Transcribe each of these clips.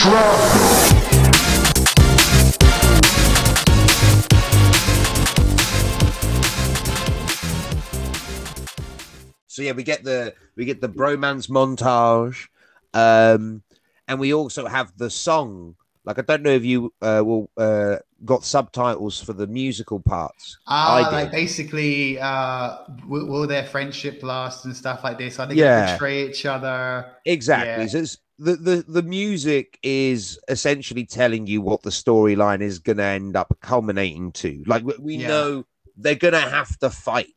So yeah, we get the we get the bromance montage, um, and we also have the song. Like I don't know if you uh, will uh, got subtitles for the musical parts. Ah, I like basically, uh, will, will their friendship last and stuff like this? Are they Yeah. gonna betray each other? Exactly. Yeah. So it's, the, the the music is essentially telling you what the storyline is going to end up culminating to. Like we, Yeah. know they're going to have to fight.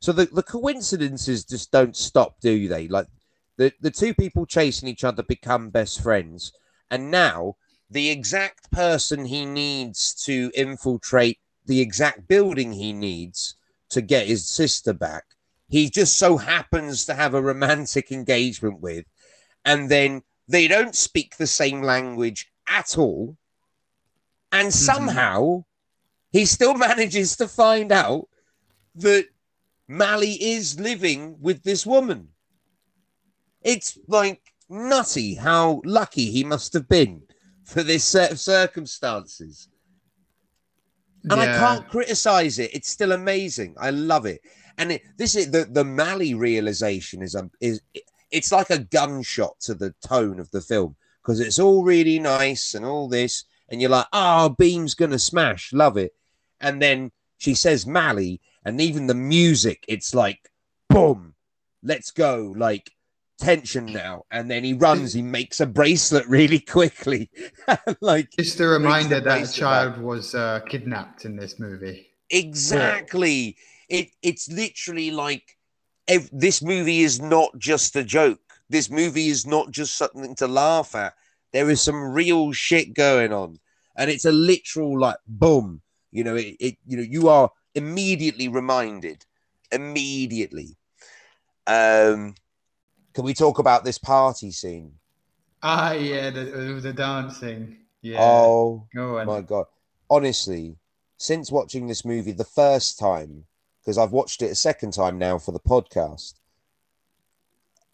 So the, the coincidences just don't stop, do they? Like the the two people chasing each other become best friends, and now the exact person he needs to infiltrate the exact building he needs to get his sister back, he just so happens to have a romantic engagement with, and then they don't speak the same language at all, and mm-hmm. somehow he still manages to find out that Malli is living with this woman. It's like nutty how lucky he must have been for this set of circumstances. And I can't criticize it. It's still amazing. I love it. And it, this is the the Malli realization is a is it's like a gunshot to the tone of the film because it's all really nice and all this, and you're like, oh, Bheem's gonna smash, love it. And then she says Malli, and even the music, it's like, boom, let's go, like tension now. And then he runs, he makes a bracelet really quickly, like Just a reminder that a child was uh, kidnapped in this movie. Exactly. It it's literally like ev- this movie is not just a joke. This movie is not just something to laugh at. There is some real shit going on, and it's a literal like boom. You know, it, it you know you are immediately reminded. Immediately. Um, can we talk about this party scene? Ah, yeah, the, the dancing. Yeah. Oh Go my god honestly since watching this movie the first time because i've watched it a second time now for the podcast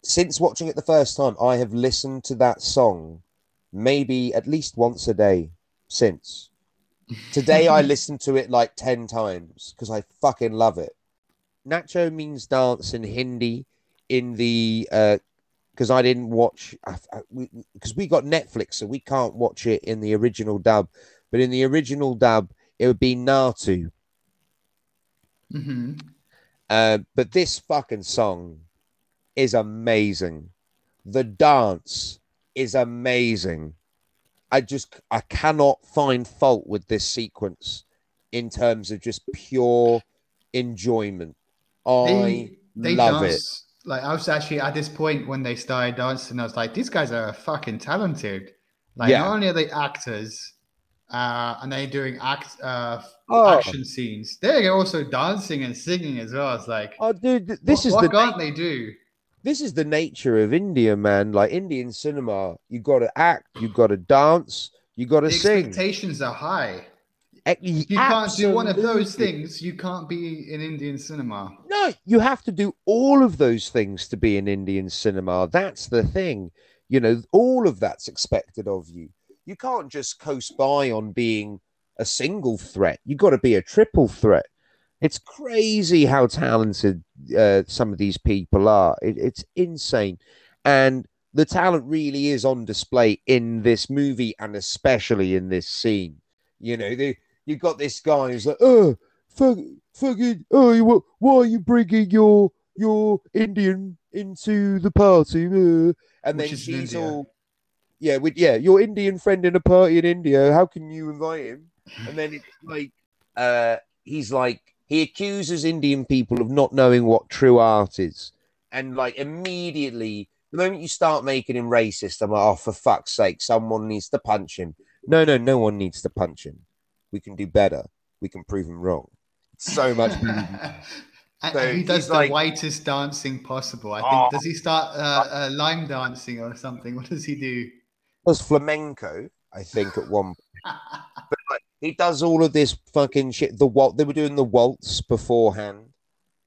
since watching it the first time i have listened to that song maybe at least once a day since today i listened to it like 10 times because i fucking love it nacho means dance in hindi in the uh because I didn't watch because we got Netflix, so we can't watch it in the original dub. But in the original dub, it would be Nattu. Hmm Uh, but this fucking song is amazing. The dance is amazing. I just I cannot find fault with this sequence in terms of just pure enjoyment. I They, they love dance, Like, I was actually at this point when they started dancing, I was like, these guys are fucking talented. Like, Yeah. not only are they actors, uh, and they're doing act uh, Oh. action scenes, they're also dancing and singing as well. It's like, Oh, dude, th- this what, is what the can't they do? this is the nature of India, man. Like Indian cinema, you got to act, you got to dance, you got to sing. expectations are high. You can't do one of those things, you can't be in Indian cinema. No, you have to do all of those things to be in Indian cinema. That's the thing. You know, all of that's expected of you. You can't just coast by on being a single threat. You've got to be a triple threat. It's crazy how talented uh, some of these people are. It, it's insane. And the talent really is on display in this movie and especially in this scene. You know, they, you got this guy who's like, oh, fuck, fucking, oh, you, why are you bringing your your Indian into the party? Uh, And Which then she's India. all, yeah, with yeah, your Indian friend in a party in India. How can you invite him? And then it's like, uh, he's like, he accuses Indian people of not knowing what true art is, and like immediately, the moment you start making him racist, I'm like, oh, for fuck's sake, someone needs to punch him. No, no, no one needs to punch him. We can do better. We can prove him wrong. It's so much. and, So and he does the like- whitest dancing possible. I think. Oh. Does he start uh, uh, line dancing or something? What does he do? Does flamenco, I think, at one. But like, he does all of this fucking shit. The waltz. They were doing the waltz beforehand,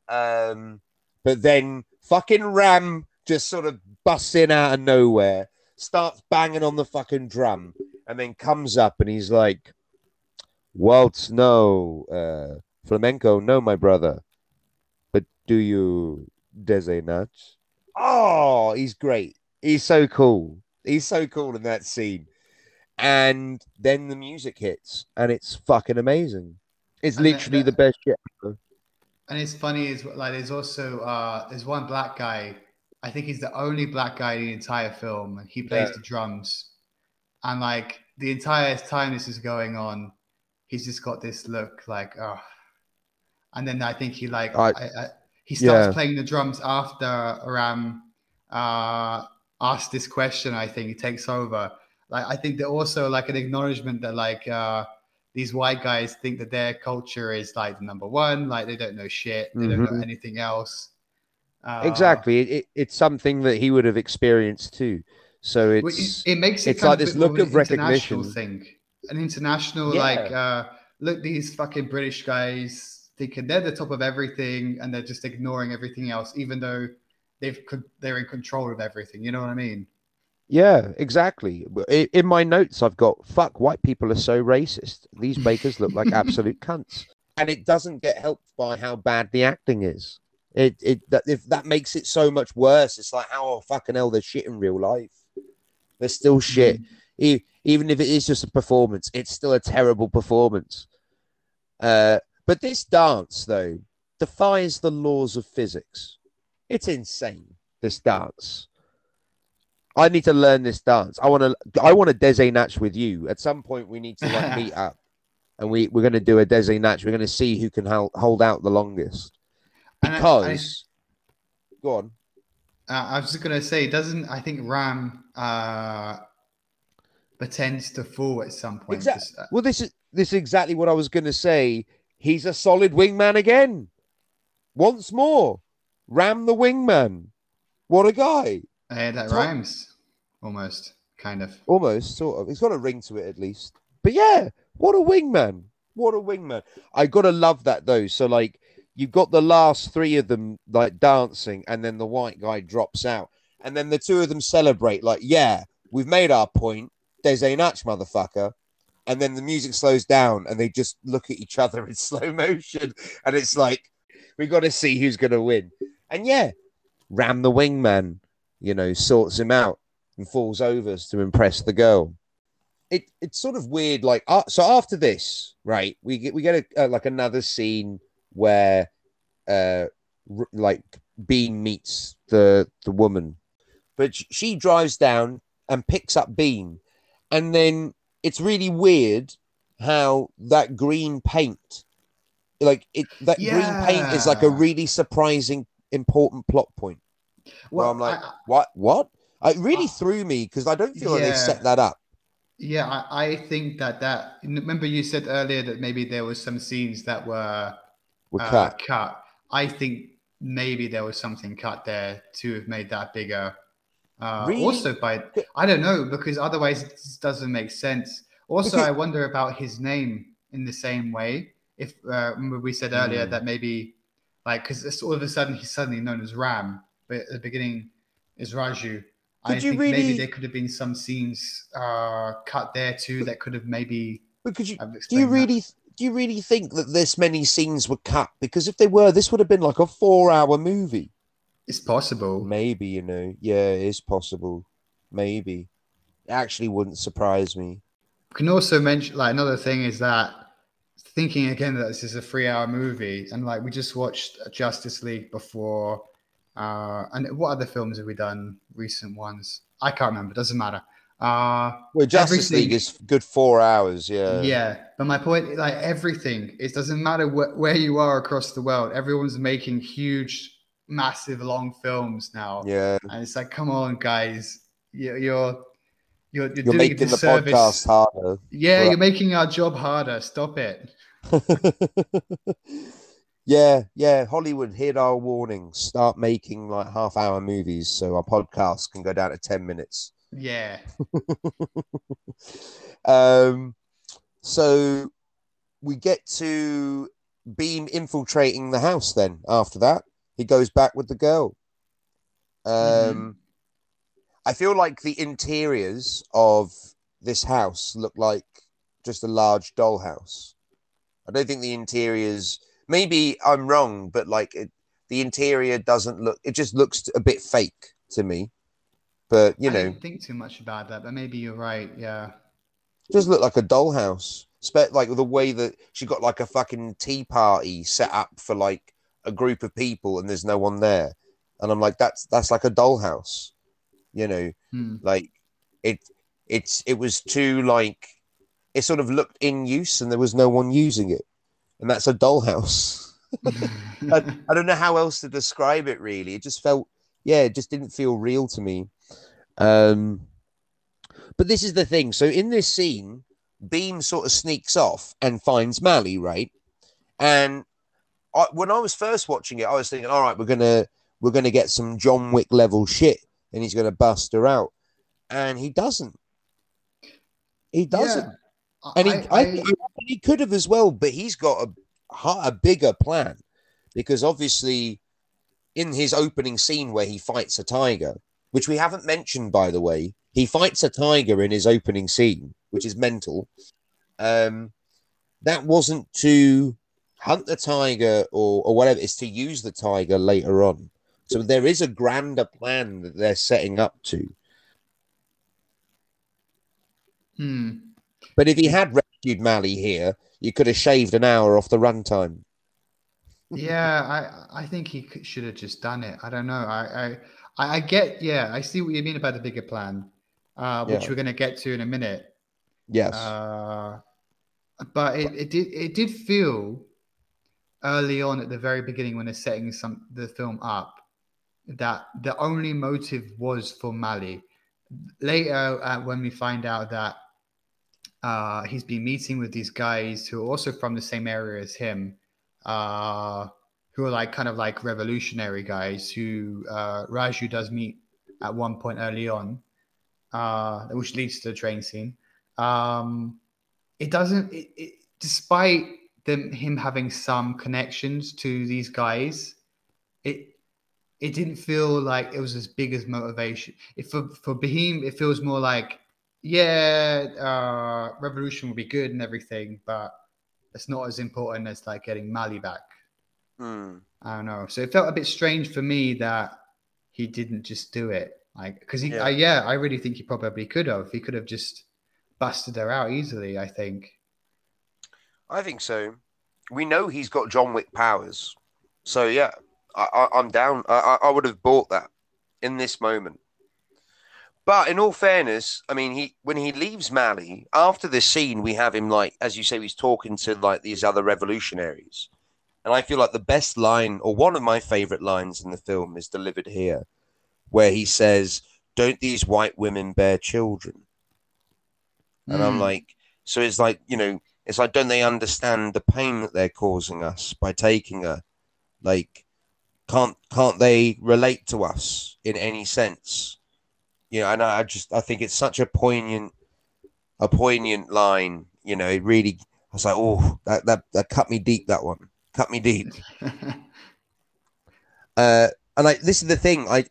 um, but then fucking Ram just sort of busts in out of nowhere, starts banging on the fucking drum, and then comes up and he's like, "Waltz, no, uh, flamenco, no, my brother, but do you desenach?" Oh, he's great. He's so cool. He's so cool in that scene. And then the music hits, and it's fucking amazing. It's And literally that- the best shit. ever. And it's funny is like there's also uh there's one black guy. I think he's the only black guy in the entire film, and he plays Yeah. the drums. And like the entire time this is going on, he's just got this look like oh. And then I think he like I- I, I, he starts Yeah. playing the drums after Ram uh asked this question. I think it takes over. Like I think they're also like an acknowledgement that like uh these white guys think that their culture is like the number one, like they don't know shit, they don't know Mhm. anything else. Uh, exactly. It, it, it's something that he would have experienced too. So it's It, it makes it it's like this look of recognition. thing, an international Yeah. like uh, look these fucking British guys thinking they're the top of everything and they're just ignoring everything else, even though they've they're in control of everything. You know what I mean? yeah, exactly. In my notes, I've got fuck. White people are so racist. These bakers look like absolute cunts, and it doesn't get helped by how bad the acting is. It it that if that makes it so much worse. It's like how oh, fucking hell they're shit in real life. They're still shit. E- even if it is just a performance, it's still a terrible performance. Uh, but this dance, though, defies the laws of physics. It's insane. This dance. I need to learn this dance. I want to. I want a desi natch with you. At some point, we need to like meet up, and we we're going to do a desi natch. We're going to see who can hold hold out the longest. And I- I- Because, go on. Uh, I was just gonna say, doesn't I think Ram uh, pretends to fall at some point? Exact- Just, uh, Well, this is this is exactly what I was going to say. He's a solid wingman again. Once more, Ram the wingman. What a guy! uh, that Tom- rhymes almost, kind of. Almost, sort of. He's got a ring to it at least. But yeah, what a wingman! What a wingman! I gotta love that though. So like, you've got the last three of them like dancing, and then the white guy drops out, and then the two of them celebrate. Like, yeah, we've made our point. There's a natch, motherfucker. And then the music slows down, and they just look at each other in slow motion, and it's like, we got to see who's gonna win. And yeah, Ram the wingman, you know, sorts him out and falls over to impress the girl. It it's sort of weird. Like uh, so, after this, right, we get we get a, uh, like another scene where, uh, r- like Bheem meets the the woman, but she drives down and picks up Bheem, and then it's really weird how that green paint, like it that green paint is like a really surprising important plot point. Well, I'm like, I- What? What? It really Uh, threw me because I don't feel like they've set that up. Yeah, I, I think that that. Remember, you said earlier that maybe there was some scenes that were With uh, cut. cut. I think maybe there was something cut there to have made that bigger. Uh, Really? Also, by I don't know because otherwise it doesn't make sense. Also, I wonder about his name in the same way. If uh, remember we said earlier Hmm. that maybe like because it's all of a sudden he's suddenly known as Ram, but at the beginning is Raju. I Could you think really- maybe there could have been some scenes uh, cut there too that could have maybe. Because you do you explained that. really do you really think that this many scenes were cut? Because if they were, this would have been like a four-hour movie. It's possible. Maybe you know, yeah, it is possible. Maybe it actually wouldn't surprise me. can also mention like another thing is that thinking again that this is a three hour movie and like we just watched Justice League before uh and what other films have we done recent ones I can't remember doesn't matter uh Well, Justice League is good four hours. Yeah. yeah but my point like everything it doesn't matter wh- where you are across the world everyone's making huge massive long films now Yeah. and it's like come on guys you- you're you're, you're, You're doing making the podcast harder. Yeah, you're making our job harder. Stop it. yeah, yeah. Hollywood, heed our warning. Start making like half hour movies so our podcast can go down to 10 minutes. Yeah. um, so we get to Bheem infiltrating the house then after that. He goes back with the girl. Um, Mhm. I feel like the interiors of this house look like just a large dollhouse. I don't think the interiors. Maybe I'm wrong, but like it, the interior doesn't look. It just looks a bit fake to me. But you I know, didn't think too much about that, but maybe you're right. Yeah. just look like a dollhouse. Like the way that she got like a fucking tea party set up for like a group of people and there's no one there, and I'm like, that's that's like a dollhouse, you know. Hmm. Like it, it's it was too like it sort of looked in use and there was no one using it, and that's a dollhouse. I, I don't know how else to describe it. Really, it just felt yeah, it just didn't feel real to me. Um, but this is the thing. So in this scene, Bheem sort of sneaks off and finds Malli, right? And I, when I was first watching it, I was thinking, all right, we're gonna we're gonna get some John Wick level shit, and he's gonna bust her out, and he doesn't. He doesn't, Yeah. And he I- I, I- he could have as well, but he's got a a bigger plan because obviously in his opening scene where he fights a tiger, which we haven't mentioned by the way, he fights a tiger in his opening scene, which is mental. Um, that wasn't to hunt the tiger or, or whatever, it's to use the tiger later on. So there is a grander plan that they're setting up to. Hmm. But if he had rescued Malli here, you could have shaved an hour off the runtime. Yeah, I I think he should have just done it. I don't know. I I I get. Yeah, I see what you mean about the bigger plan, uh, which Yeah. we're going to get to in a minute. Yes. Uh, but it, it did it did feel early on at the very beginning when they're setting some the film up that the only motive was for Malli. Later, uh, when we find out that uh, he's been meeting with these guys who are also from the same area as him, uh, who are like kind of like revolutionary guys who uh, Raju does meet at one point early on, uh, which leads to the train scene. Um, it doesn't, it, it, despite them him having some connections to these guys, it it didn't feel like it was as big as motivation. For for Bheem, it feels more like yeah, uh, revolution will be good and everything, but it's not as important as like getting Malli back. Hmm. I don't know. So it felt a bit strange for me that he didn't just do it. Like, because he, Yeah. yeah. yeah, I really think he probably could have. He could have just busted her out easily. I think. I think so. We know he's got John Wick powers, so yeah, I, I, I'm down. I, I I would have bought that in this moment. But in all fairness, I mean, he when he leaves Malli after this scene, we have him like, as you say, he's talking to like these other revolutionaries, and I feel like the best line or one of my favorite lines in the film is delivered here, where he says, "Don't these white women bear children?" And I'm Mm. like, so it's like, you know, it's like, don't they understand the pain that they're causing us by taking her? Like, can't can't they relate to us in any sense? You know, and I, just I think it's such a poignant, a poignant line. You know, it really. I was like, oh, that that that cut me deep. That one cut me deep. Uh, and I this is the thing. I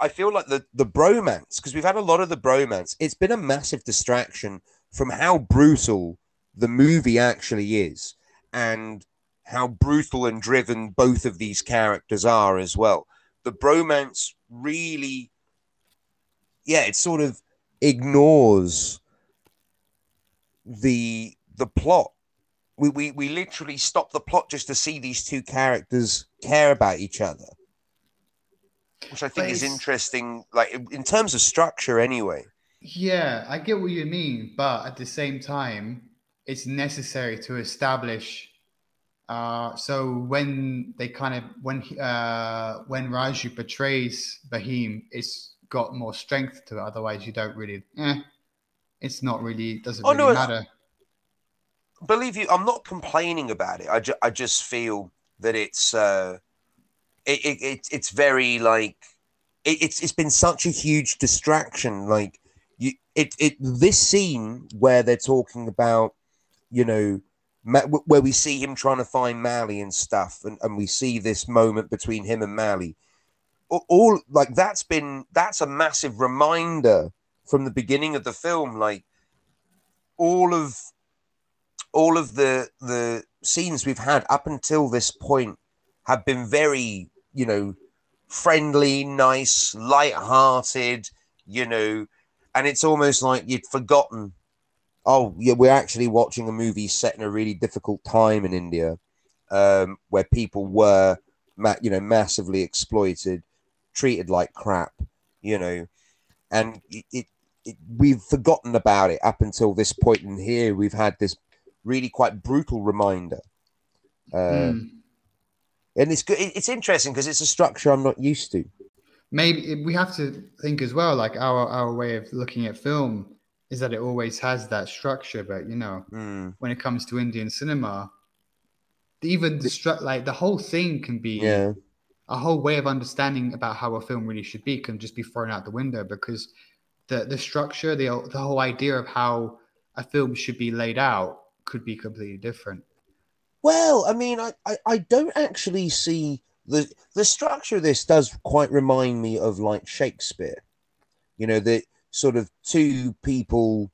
I feel like the the bromance because we've had a lot of the bromance. It's been a massive distraction from how brutal the movie actually is, and how brutal and driven both of these characters are as well. The bromance really, yeah, it sort of ignores the the plot. We, we we literally stop the plot just to see these two characters care about each other which I think is interesting, like in terms of structure, anyway. yeah, I get what you mean, but at the same time, it's necessary to establish. Uh, so when they kind of when uh, when Raju betrays Bheem, it's got more strength to it. Otherwise, you don't really. Eh, it's not really doesn't Oh, really no, matter. Believe you, I'm not complaining about it. I, ju- I just feel that it's uh, it, it, it it's very like it, it's it's been such a huge distraction. Like you, it it this scene where they're talking about, you know, Ma- where we see him trying to find Malli and stuff, and, and we see this moment between him and Malli. All like that's been that's a massive reminder from the beginning of the film. Like all of all of the the scenes we've had up until this point have been very, you know, friendly, nice, light-hearted, you know, and it's almost like you'd forgotten. Oh, yeah, we're actually watching a movie set in a really difficult time in India, um, where people were, you know, massively exploited, treated like crap, you know, and it, it, it we've forgotten about it up until this point. and here we've had this really quite brutal reminder. Uh, Mm. and it's good. It's interesting because it's a structure I'm not used to. maybe we have to think as well like our our way of looking at film is that it always has that structure but you know Mm, when it comes to indian cinema even the stru- like the whole thing can be yeah, a whole way of understanding about how a film really should be can just be thrown out the window because the the structure the the whole idea of how a film should be laid out could be completely different Well, I mean, I, I, I don't actually see the the structure of this does quite remind me of like Shakespeare. You know, the sort of two people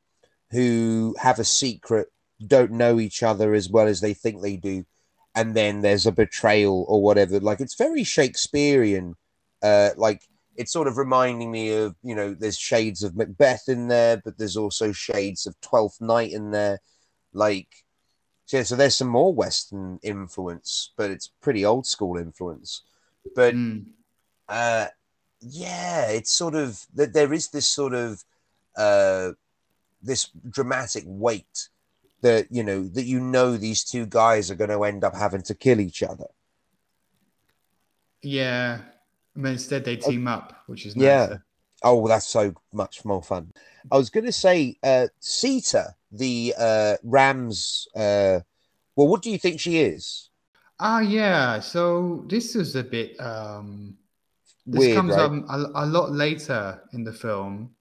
who have a secret, don't know each other as well as they think they do, and then there's a betrayal or whatever. Like it's very Shakespearean. Uh, like it's sort of reminding me of you know, there's shades of Macbeth in there, but there's also shades of Twelfth Night in there. Like so, so there's some more Western influence, but it's pretty old school influence. But Mm. uh, yeah, it's sort of that there is this sort of uh, this dramatic weight that you know that you know these two guys are going to end up having to kill each other. yeah but instead they team up which is Yeah. nicer. Oh, that's so much more fun. I was going to say, uh, Sita, the uh, Rams. Uh, well, what do you think she is? Ah, yeah. So this is a bit. Um, this Weird, comes right? up a, a lot later in the film,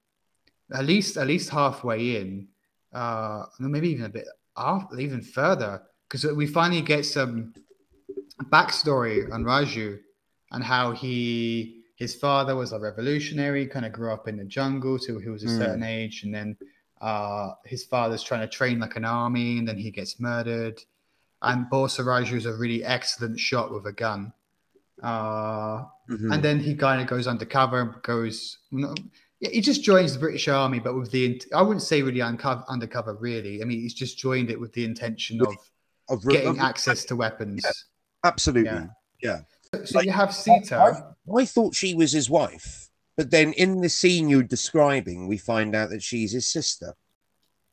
at least at least halfway in, uh, maybe even a bit after, even further, because we finally get some backstory on Raju and how he his father was a revolutionary, kind of grew up in the jungle till he was a Mm. certain age, and then uh, his father's trying to train like an army, and then he gets murdered. And Borsa Raju is a really excellent shot with a gun. Uh, Mhm. and then he kind of goes undercover and goes yeah, he just joins the british army but with the i wouldn't say really uncover, undercover really i mean he's just joined it with the intention of Of getting of- access to weapons Absolutely. Yeah. so you have sita I, I thought she was his wife, but then in the scene you're describing, we find out that she's his sister.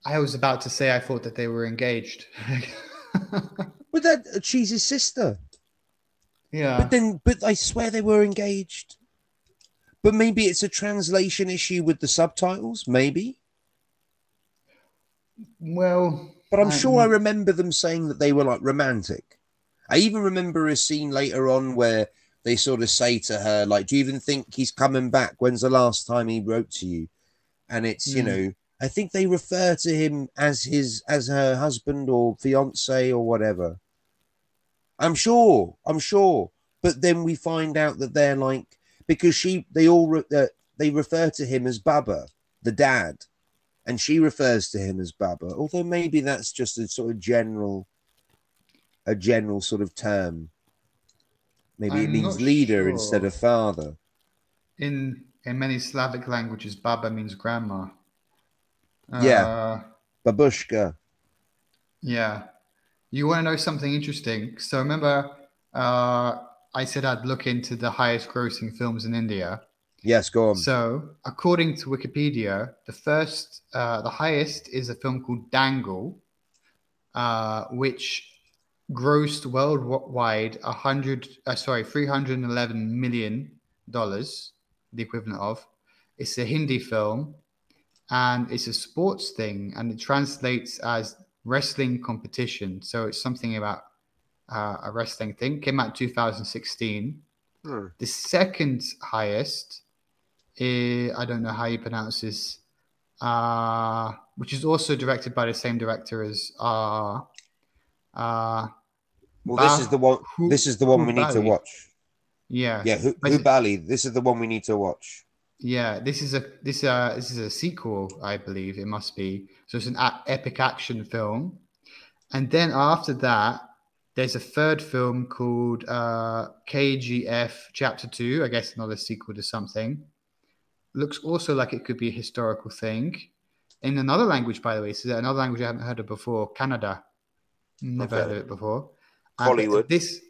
i was about to say i thought that they were engaged But that she's his sister. yeah But then, but I swear they were engaged. But maybe it's a translation issue with the subtitles. Maybe. well But I'm sure I um, remember them saying that they were like romantic. I even remember a scene later on where they sort of say to her, like, do you even think he's coming back? When's the last time he wrote to you? And it's, you Hmm. know, I think they refer to him as his as her husband or fiance or whatever. I'm sure, I'm sure. But then we find out that they're like because she they all re- uh, they refer to him as Baba, the dad, and she refers to him as Baba. Although maybe that's just a sort of general, a general sort of term. Maybe it I'm means not leader instead of father. in in many slavic languages baba means grandma Yeah. Uh, Babushka. Yeah. You want to know something interesting? So remember, uh, I said I'd look into the highest grossing films in India. Yes, go on. So according to Wikipedia, the first, uh, the highest is a film called Dangal, uh, which grossed worldwide a hundred, uh, sorry, three hundred and eleven million dollars, the equivalent of. It's a Hindi film, and it's a sports thing, and it translates as wrestling competition. So it's something about uh, a wrestling thing. Came out 2016. Hmm. The second highest, is, I don't know how you pronounce this, uh, which is also directed by the same director as uh, uh, Well, this is the one. This is the one we need to watch. Yeah, Yeah, But- Hubali. This is the one we need to watch. yeah. This is a this uh this is a sequel, I believe it must be. So it's an a- epic action film, and then after that, there's a third film called uh, KGF Chapter Two. I guess another sequel to something. Looks also like it could be a historical thing. In another language, by the way, so another language I haven't heard of before, Kannada. Never heard of it before. Hollywood. This,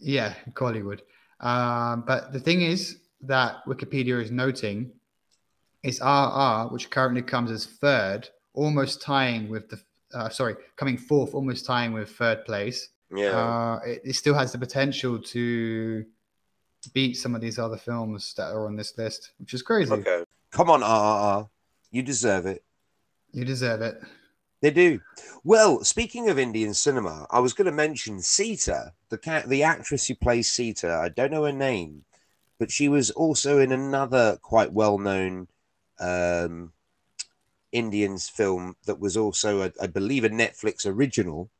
yeah, Hollywood. Um, but the thing is that Wikipedia is noting is RRR, which currently comes as third, almost tying with the, uh, sorry, coming fourth, almost tying with third place. Yeah. Uh, it, it still has the potential to beat some of these other films that are on this list, which is crazy. okay. Come on, RRR. You deserve it. You deserve it. They do. Well, speaking of Indian cinema, I was going to mention Sita, the cat, the actress who plays Sita. I don't know her name, but she was also in another quite well-known um, Indians film that was also, a, I believe, a Netflix original,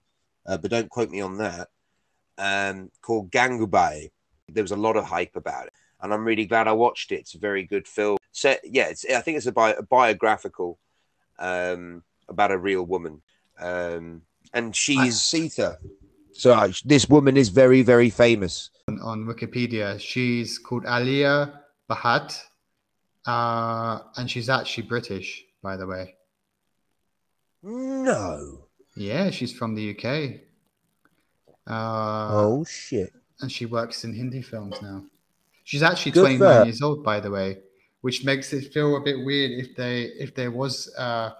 uh, but don't quote me on that. Um, called Gangubai. There was a lot of hype about it, and I'm really glad I watched it. It's a very good film. So yeah, it's, I think it's a, bi- a biographical. Um, about a real woman. Um, and she's Sita. So uh, this woman is very, very famous. On, on Wikipedia, she's called Alia Bhatt, uh, and she's actually British, by the way. No. Yeah, she's from the UK. Uh, oh shit. and she works in Hindi films now. She's actually Good 29 her. years old, by the way, which makes it feel a bit weird if they if there was uh,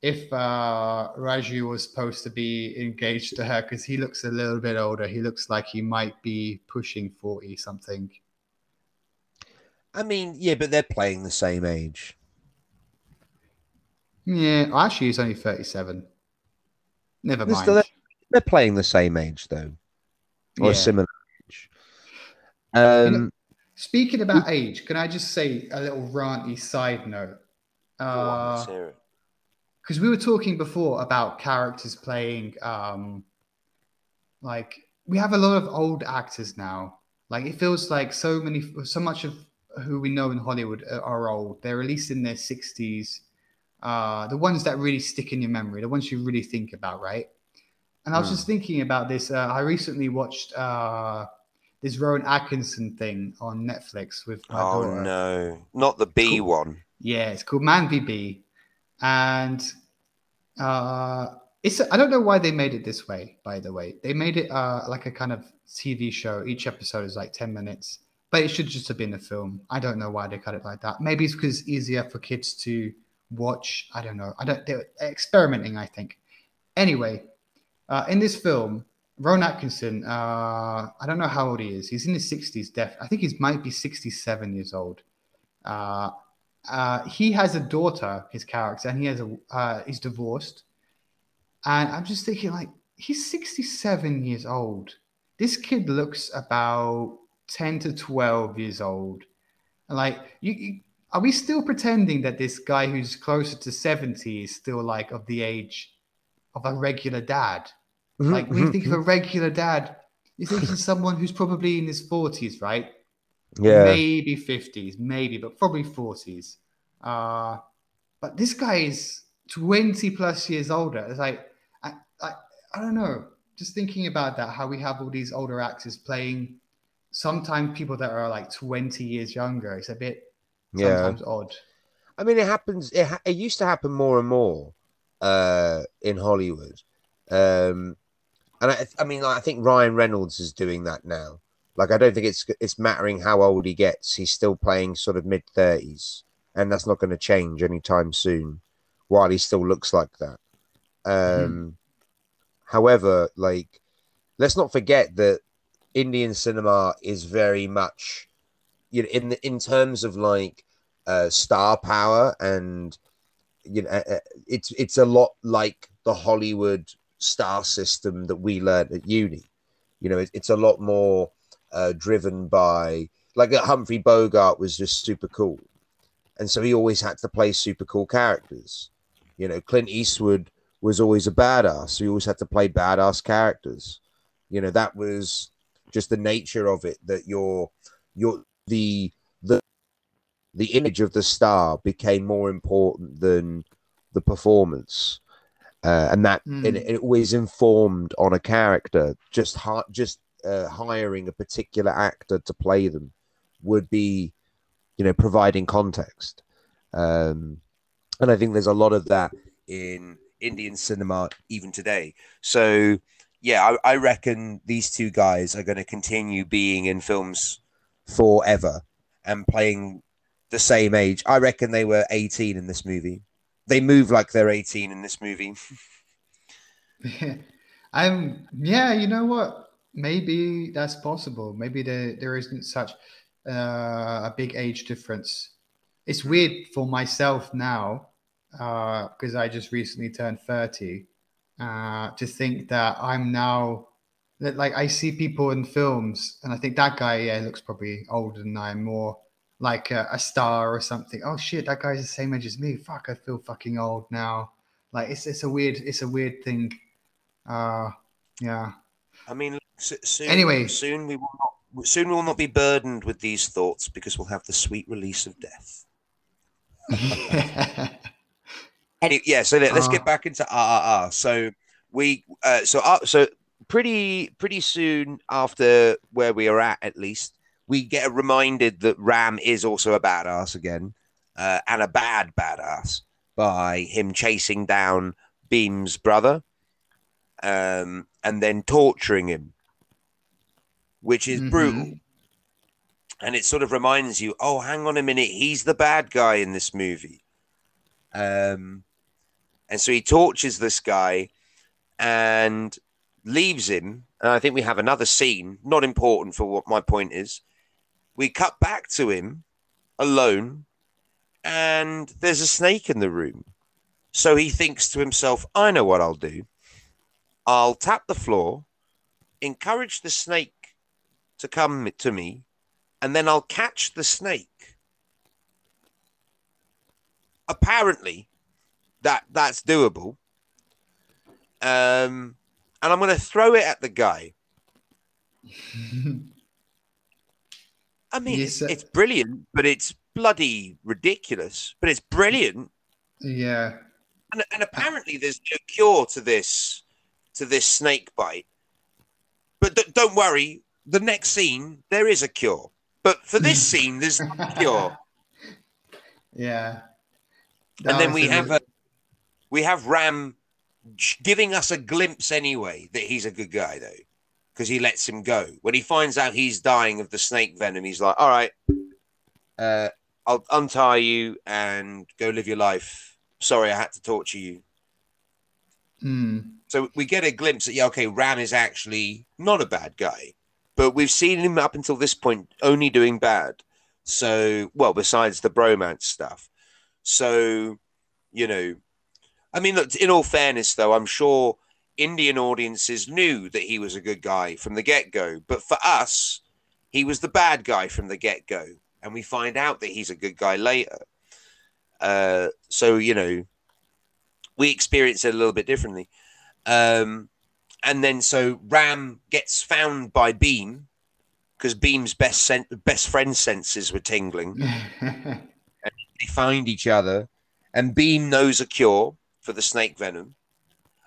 if uh, Raju was supposed to be engaged to her because he looks a little bit older. He looks like he might be pushing 40 something. I mean, yeah, but they're playing the same age. Yeah, actually, he's only 37. Never They're mind. still- They're playing the same age though, or Yeah. a similar age. Um, Speaking about age, can I just say a little ranty side note? go Uh, hear because we were talking before about characters playing um like we have a lot of old actors now like it feels like so many so much of who we know in hollywood are- are old they're at least in their 60s uh the ones that really stick in your memory the ones you really think about right and i was Hmm. just thinking about this uh, i recently watched uh this rowan atkinson thing on netflix with my Oh daughter no, not the Bee Cool. one. yeah, it's called Man v Bee, and uh, it's I don't know why they made it this way. By the way, they made it uh, like a kind of TV show. Each episode is like ten minutes, but it should just have been a film. I don't know why they cut it like that. Maybe it's because it's easier for kids to watch. I don't know. I don't. They're experimenting. I think. Anyway, uh, in this film, Rowan Atkinson. Uh, I don't know how old he is. He's in his sixties. Def. I think he might be sixty-seven years old. Uh, uh, he has a daughter, his character, and he has a uh, he's divorced. And I'm just thinking, like, he's 67 years old. This kid looks about 10 to 12 years old. Like, you, you are we still pretending that this guy who's closer to 70 is still like of the age of a regular dad? Mm-hmm, like, when mm-hmm, you think of a mm-hmm. regular dad, you think of someone who's probably in his 40s, right? yeah, maybe 50s, maybe, but probably 40s. Uh, but this guy is 20 plus years older. It's like, I, I, I don't know. Just thinking about that, how we have all these older actors playing sometimes people that are like 20 years younger. It's a bit yeah. sometimes odd. I mean, it happens. It, ha- it used to happen more and more uh, in Hollywood, um, and I, I mean, like, I think Ryan Reynolds is doing that now. Like, I don't think it's it's mattering how old he gets. He's still playing sort of mid thirties, and that's not going to change anytime soon. While he still looks like that. Um, However, like, let's not forget that Indian cinema is very much, you know, in in terms of like uh, star power and you know, uh, uh, it's it's a lot like the Hollywood star system that we learned at uni. You know, it, it's a lot more uh, driven by like uh, Humphrey Bogart was just super cool, and so he always had to play super cool characters. You know, Clint Eastwood was always a badass, so he always had to play badass characters. You know, that was just the nature of it. That your your the the the image of the star became more important than the performance. Uh, and that Mm. it, it always informed on a character. Just hi- just uh, hiring a particular actor to play them would be, you know, providing context. Um, and I think there's a lot of that in Indian cinema even today. So, yeah, I, I reckon these two guys are going to continue being in films forever and playing the same age. I reckon they were 18 in this movie. They move like they're 18 in this movie. I'm yeah, you know what? Maybe that's possible. Maybe there there isn't such uh, a big age difference. It's weird for myself now because I just recently turned thirty uh, to think that I'm now that like I see people in films and I think that guy yeah looks probably older than I am, more like a, a star or something. Oh shit, that guy's the same age as me. Fuck, I feel fucking old now. Like it's it's a weird it's a weird thing. Uh, yeah. I mean, soon, Anyway. soon we will not. Soon we will not be burdened with these thoughts because we'll have the sweet release of death. Any, yeah, so let, us Ah. get back into RRR. So we, uh, so uh, so pretty pretty soon after where we are at, at least we get reminded that Ram is also a badass again, uh, and a bad badass by him chasing down Bheem's brother, um, and then torturing him, which is Mhm. brutal. And it sort of reminds you, oh, hang on a minute, he's the bad guy in this movie. Um, and so he tortures this guy and leaves him. And I think we have another scene, not important for what my point is. We cut back to him alone, and there's a snake in the room. So he thinks to himself, I know what I'll do. I'll tap the floor, encourage the snake to come to me, and then I'll catch the snake. Apparently, that that's doable. Um, and I'm going to throw it at the guy. I mean, Yes, it's, sir. it's brilliant, but it's bloody ridiculous. But it's brilliant, yeah. and, and apparently there's no cure to this to this snake bite. But d- don't worry, the next scene there is a cure. But for this scene, there's no cure. Yeah. and then we have a we have Ram giving us a glimpse anyway that he's a good guy though, because he lets him go. When he finds out he's dying of the snake venom, he's like, "All right, uh, I'll untie you and go live your life. Sorry, I had to torture you." Hmm. So we get a glimpse that yeah, okay, Ram is actually not a bad guy, but we've seen him up until this point only doing bad. So well, besides the bromance stuff. So you know, I mean, look. In all fairness, though, I'm sure Indian audiences knew that he was a good guy from the get go. But for us, he was the bad guy from the get go, and we find out that he's a good guy later. Uh, so you know, we experience it a little bit differently. Um, and then so Ram gets found by Bheem because Bheem's best sen- best friend senses were tingling. and They find each other, and Bheem knows a cure for the snake venom.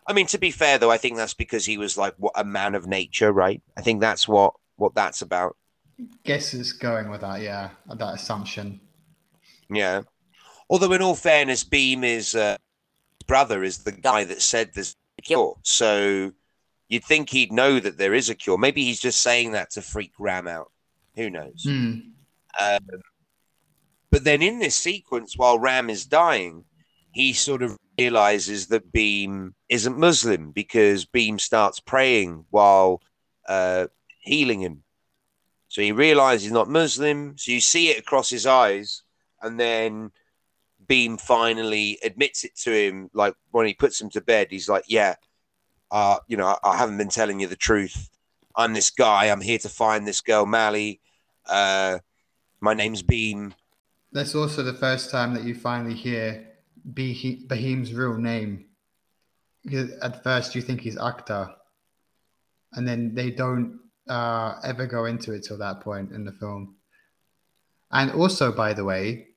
I mean, to be fair though, I think that's because he was like what a man of nature, right? I think that's what what that's about. Guess it's going with that. Yeah, that assumption. Yeah. Although, in all fairness, Bheem is uh, brother is the guy that said there's a cure. So you'd think he'd know that there is a cure. Maybe he's just saying that to freak Ram out. Who knows? Hmm. Um, but then in this sequence, while Ram is dying, he sort of realizes that Bheem isn't Muslim because Bheem starts praying while uh, healing him. So he realizes he's not Muslim. So you see it across his eyes, and then Bheem finally admits it to him. Like when he puts him to bed, he's like, "Yeah, uh, you know, I, I haven't been telling you the truth. I'm this guy. I'm here to find this girl, Malli. Uh, my name's Bheem." That's also the first time that you finally hear Bheem's real name. At first, you think he's Akhtar, and then they don't uh, ever go into it till that point in the film. And also, by the way,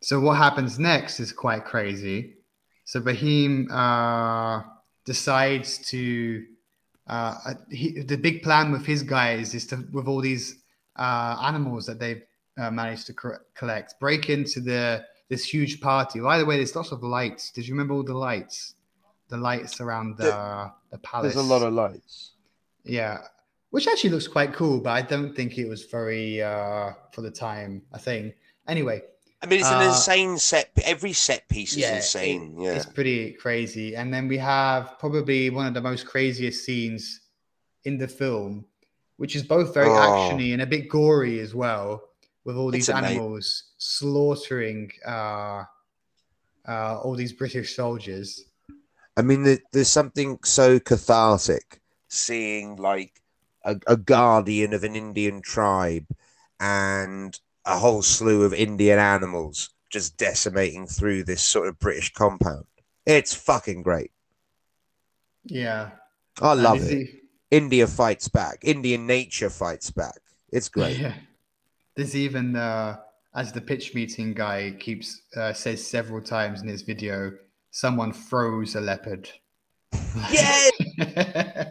so what happens next is quite crazy. So Bheem uh, decides to. Uh, he, the big plan with his guys is to, with all these uh, animals that they've uh, managed to co- collect, break into the this huge party. By the way, there's lots of lights. Did you remember all the lights? The lights around the, the palace. There's a lot of lights. Yeah, which actually looks quite cool, but I don't think it was very uh, for the time. I think anyway. I mean, it's an Uh, insane set. Every set piece is yeah, insane. it- yeah. it's pretty crazy. And then we have probably one of the most craziest scenes in the film, which is both very Oh. actiony and a bit gory as well, with all these It's animals slaughtering uh, uh, all these British soldiers. I mean, there, there's something so cathartic seeing like a, a guardian of an Indian tribe and a whole slew of Indian animals just decimating through this sort of British compound. It's fucking great. Yeah, I love it. he- India fights back. Indian nature fights back. It's great. Yeah. There's even uh, as the pitch meeting guy keeps uh, says several times in his video, someone froze a leopard. Yeah. yeah.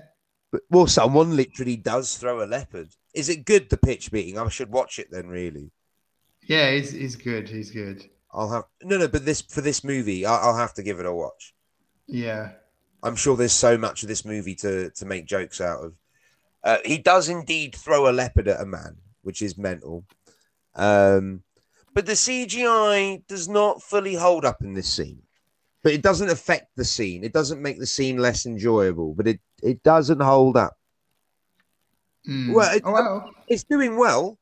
Well, someone literally does throw a leopard. Is it good, the pitch meeting? I should watch it then, really. Yeah, he's, he's good. He's good. I'll have no, no, but this for this movie, I'll, I'll have to give it a watch. Yeah. I'm sure there's so much of this movie to to make jokes out of. Uh, he does indeed throw a leopard at a man, which is mental. Um, but the CGI does not fully hold up in this scene. But it doesn't affect the scene. It doesn't make the scene less enjoyable. But it it doesn't hold up. Mm. Well, it- oh, well. It's doing well,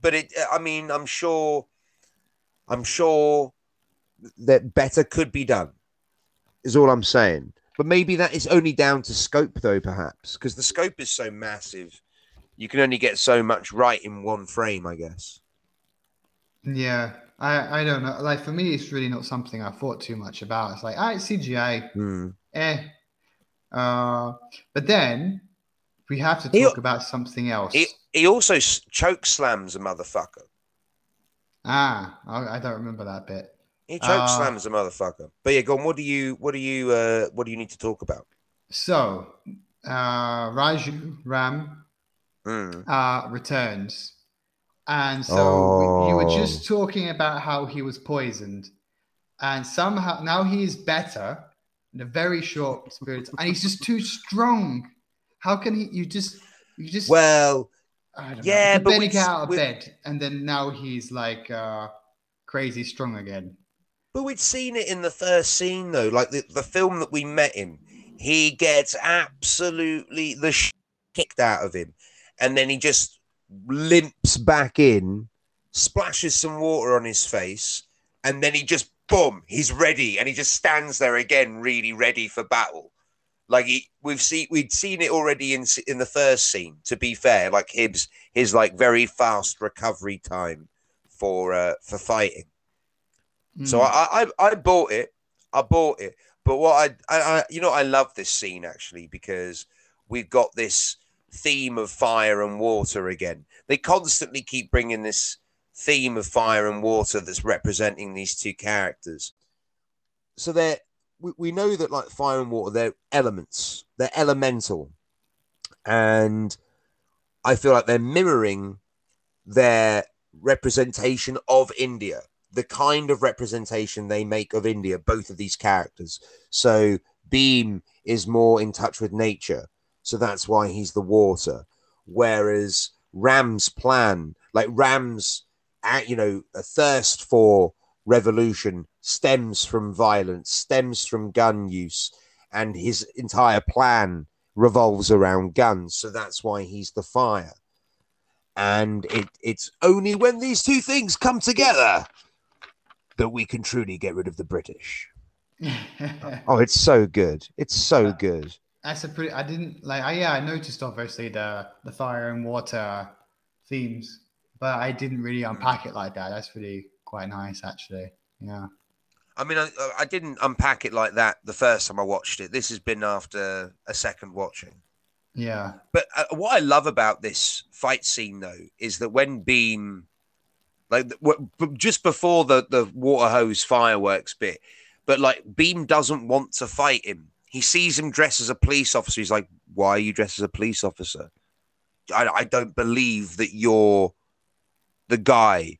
but it. I mean, I'm sure. I'm sure that better could be done. Is all I'm saying. But maybe that is only down to scope, though, perhaps, because the scope is so massive. You can only get so much right in one frame, I guess. Yeah. I, I don't know. Like for me, it's really not something I thought too much about. It's like, ah, it's CGI. Hmm. Eh. Uh, but then we have to He- talk about something else. He he also choke slams a motherfucker. ah, I, I don't remember that bit. He choke Uh, slams a motherfucker. But yeah, go on. What do you what do you uh what do you need to talk about? So, uh, Raju Ram Hmm. uh, returns. And so we- you were Oh. just talking about how he was poisoned. And somehow now he is better in a very short period. And he's just too strong. How can he? You just, you just, Well, I don't yeah, know. He but barely we- get out of bed. And then now he's like uh, crazy strong again. But we'd seen it in the first scene, though. Like the, the film that we met him, he gets absolutely the sh- kicked out of him. And then he just limps back in, splashes some water on his face, and then he just, boom, he's ready. And he just stands there again, really ready for battle. Like he, we've seen, we'd seen it already in in the first scene. To be fair, like his his like very fast recovery time for uh, for fighting. So Mm. I, I I bought it. I bought it. But what I, I, I you know I love this scene actually because we've got this theme of fire and water again. They constantly keep bringing this theme of fire and water that's representing these two characters. So they're we, we know that like fire and water they're elements. They're elemental. And I feel like they're mirroring their representation of India the kind of representation they make of India, both of these characters. So Bheem is more in touch with nature, so that's why he's the water. Whereas Ram's plan, like Ram's, you know, a thirst for revolution stems from violence, stems from gun use, and his entire plan revolves around guns. So that's why he's the fire. And it, it's only when these two things come together that we can truly get rid of the British. Oh, it's so good. It's so good. That's a pretty. I didn't like. I, yeah, I noticed obviously the the fire and water themes, but I didn't really Mm. unpack it like that. That's really quite nice, actually. Yeah. I mean, I, I didn't unpack it like that the first time I watched it. This has been after a second watching. Yeah. But uh, what I love about this fight scene, though, is that when Bheem, like just before the the water hose fireworks bit. But like Bheem doesn't want to fight him. He sees him dressed as a police officer. He's like, "Why are you dressed as a police officer? I, I don't believe that you're the guy."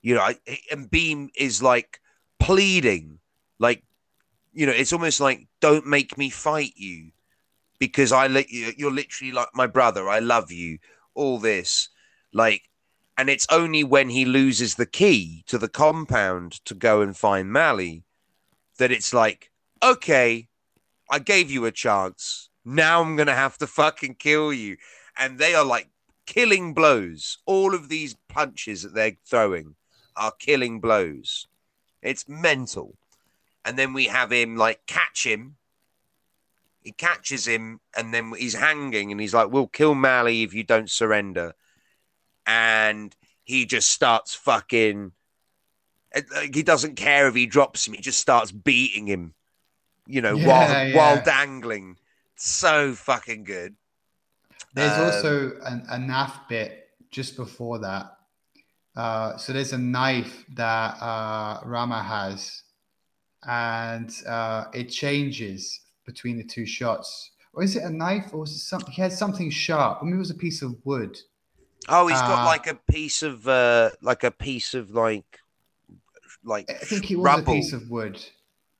You know, I, and Bheem is like pleading, like, you know, it's almost like, "Don't make me fight you." because I let you, you're literally like my brother. I love you. All this, like, and it's only when he loses the key to the compound to go and find Malli that it's like, okay, I gave you a chance. Now I'm gonna have to fucking kill you. And they are like killing blows. All of these punches that they're throwing are killing blows. It's mental. And then we have him like catch him he catches him and then he's hanging and he's like, We'll kill Malli if you don't surrender. And he just starts fucking. He doesn't care if he drops him. He just starts beating him, you know, yeah, while yeah. while dangling. So fucking good. There's um, also an, a knife bit just before that. Uh, so there's a knife that uh, Rama has, and uh, it changes between the two shots. Or is it a knife or was it something? He had something sharp. I mean, it was a piece of wood. Oh, he's got uh, like a piece of uh like a piece of like like I think it was rubble. a piece of wood.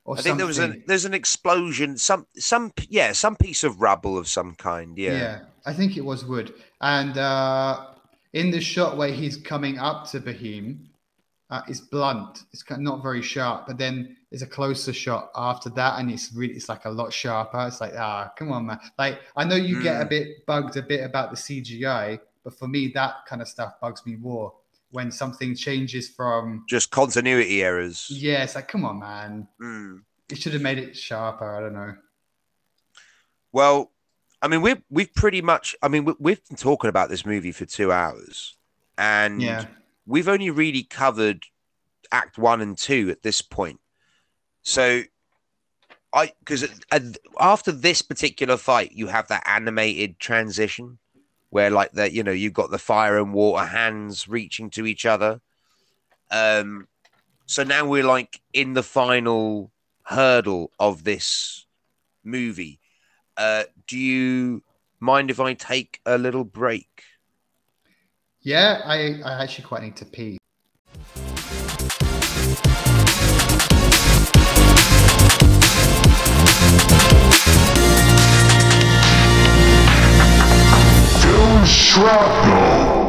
I think there was a there's an explosion, some some yeah, some piece of rubble of some kind. Yeah. Yeah. I think it was wood. And uh in the shot where he's coming up to Bheem, uh, it's blunt. It's not very sharp. But then there's a closer shot after that, and it's really it's like a lot sharper. It's like ah, come on, man. Like I know you mm. get a hmm. bit bugged a bit about the CGI, but for me that kind of stuff bugs me more when something changes from just continuity errors. Yeah, it's like come on, man. Mm. It should have made it sharper. I don't know. Well, I mean, we've we've pretty much. I mean, we've been talking about this movie for two hours, and yeah we've only really covered Act One and Two at this point. So, I because after this particular fight, you have that animated transition where, like, that you know, you've got the fire and water hands reaching to each other. Um, so now we're like in the final hurdle of this movie. Uh, do you mind if I take a little break? Yeah, I, I actually quite need to pee. shrapnel.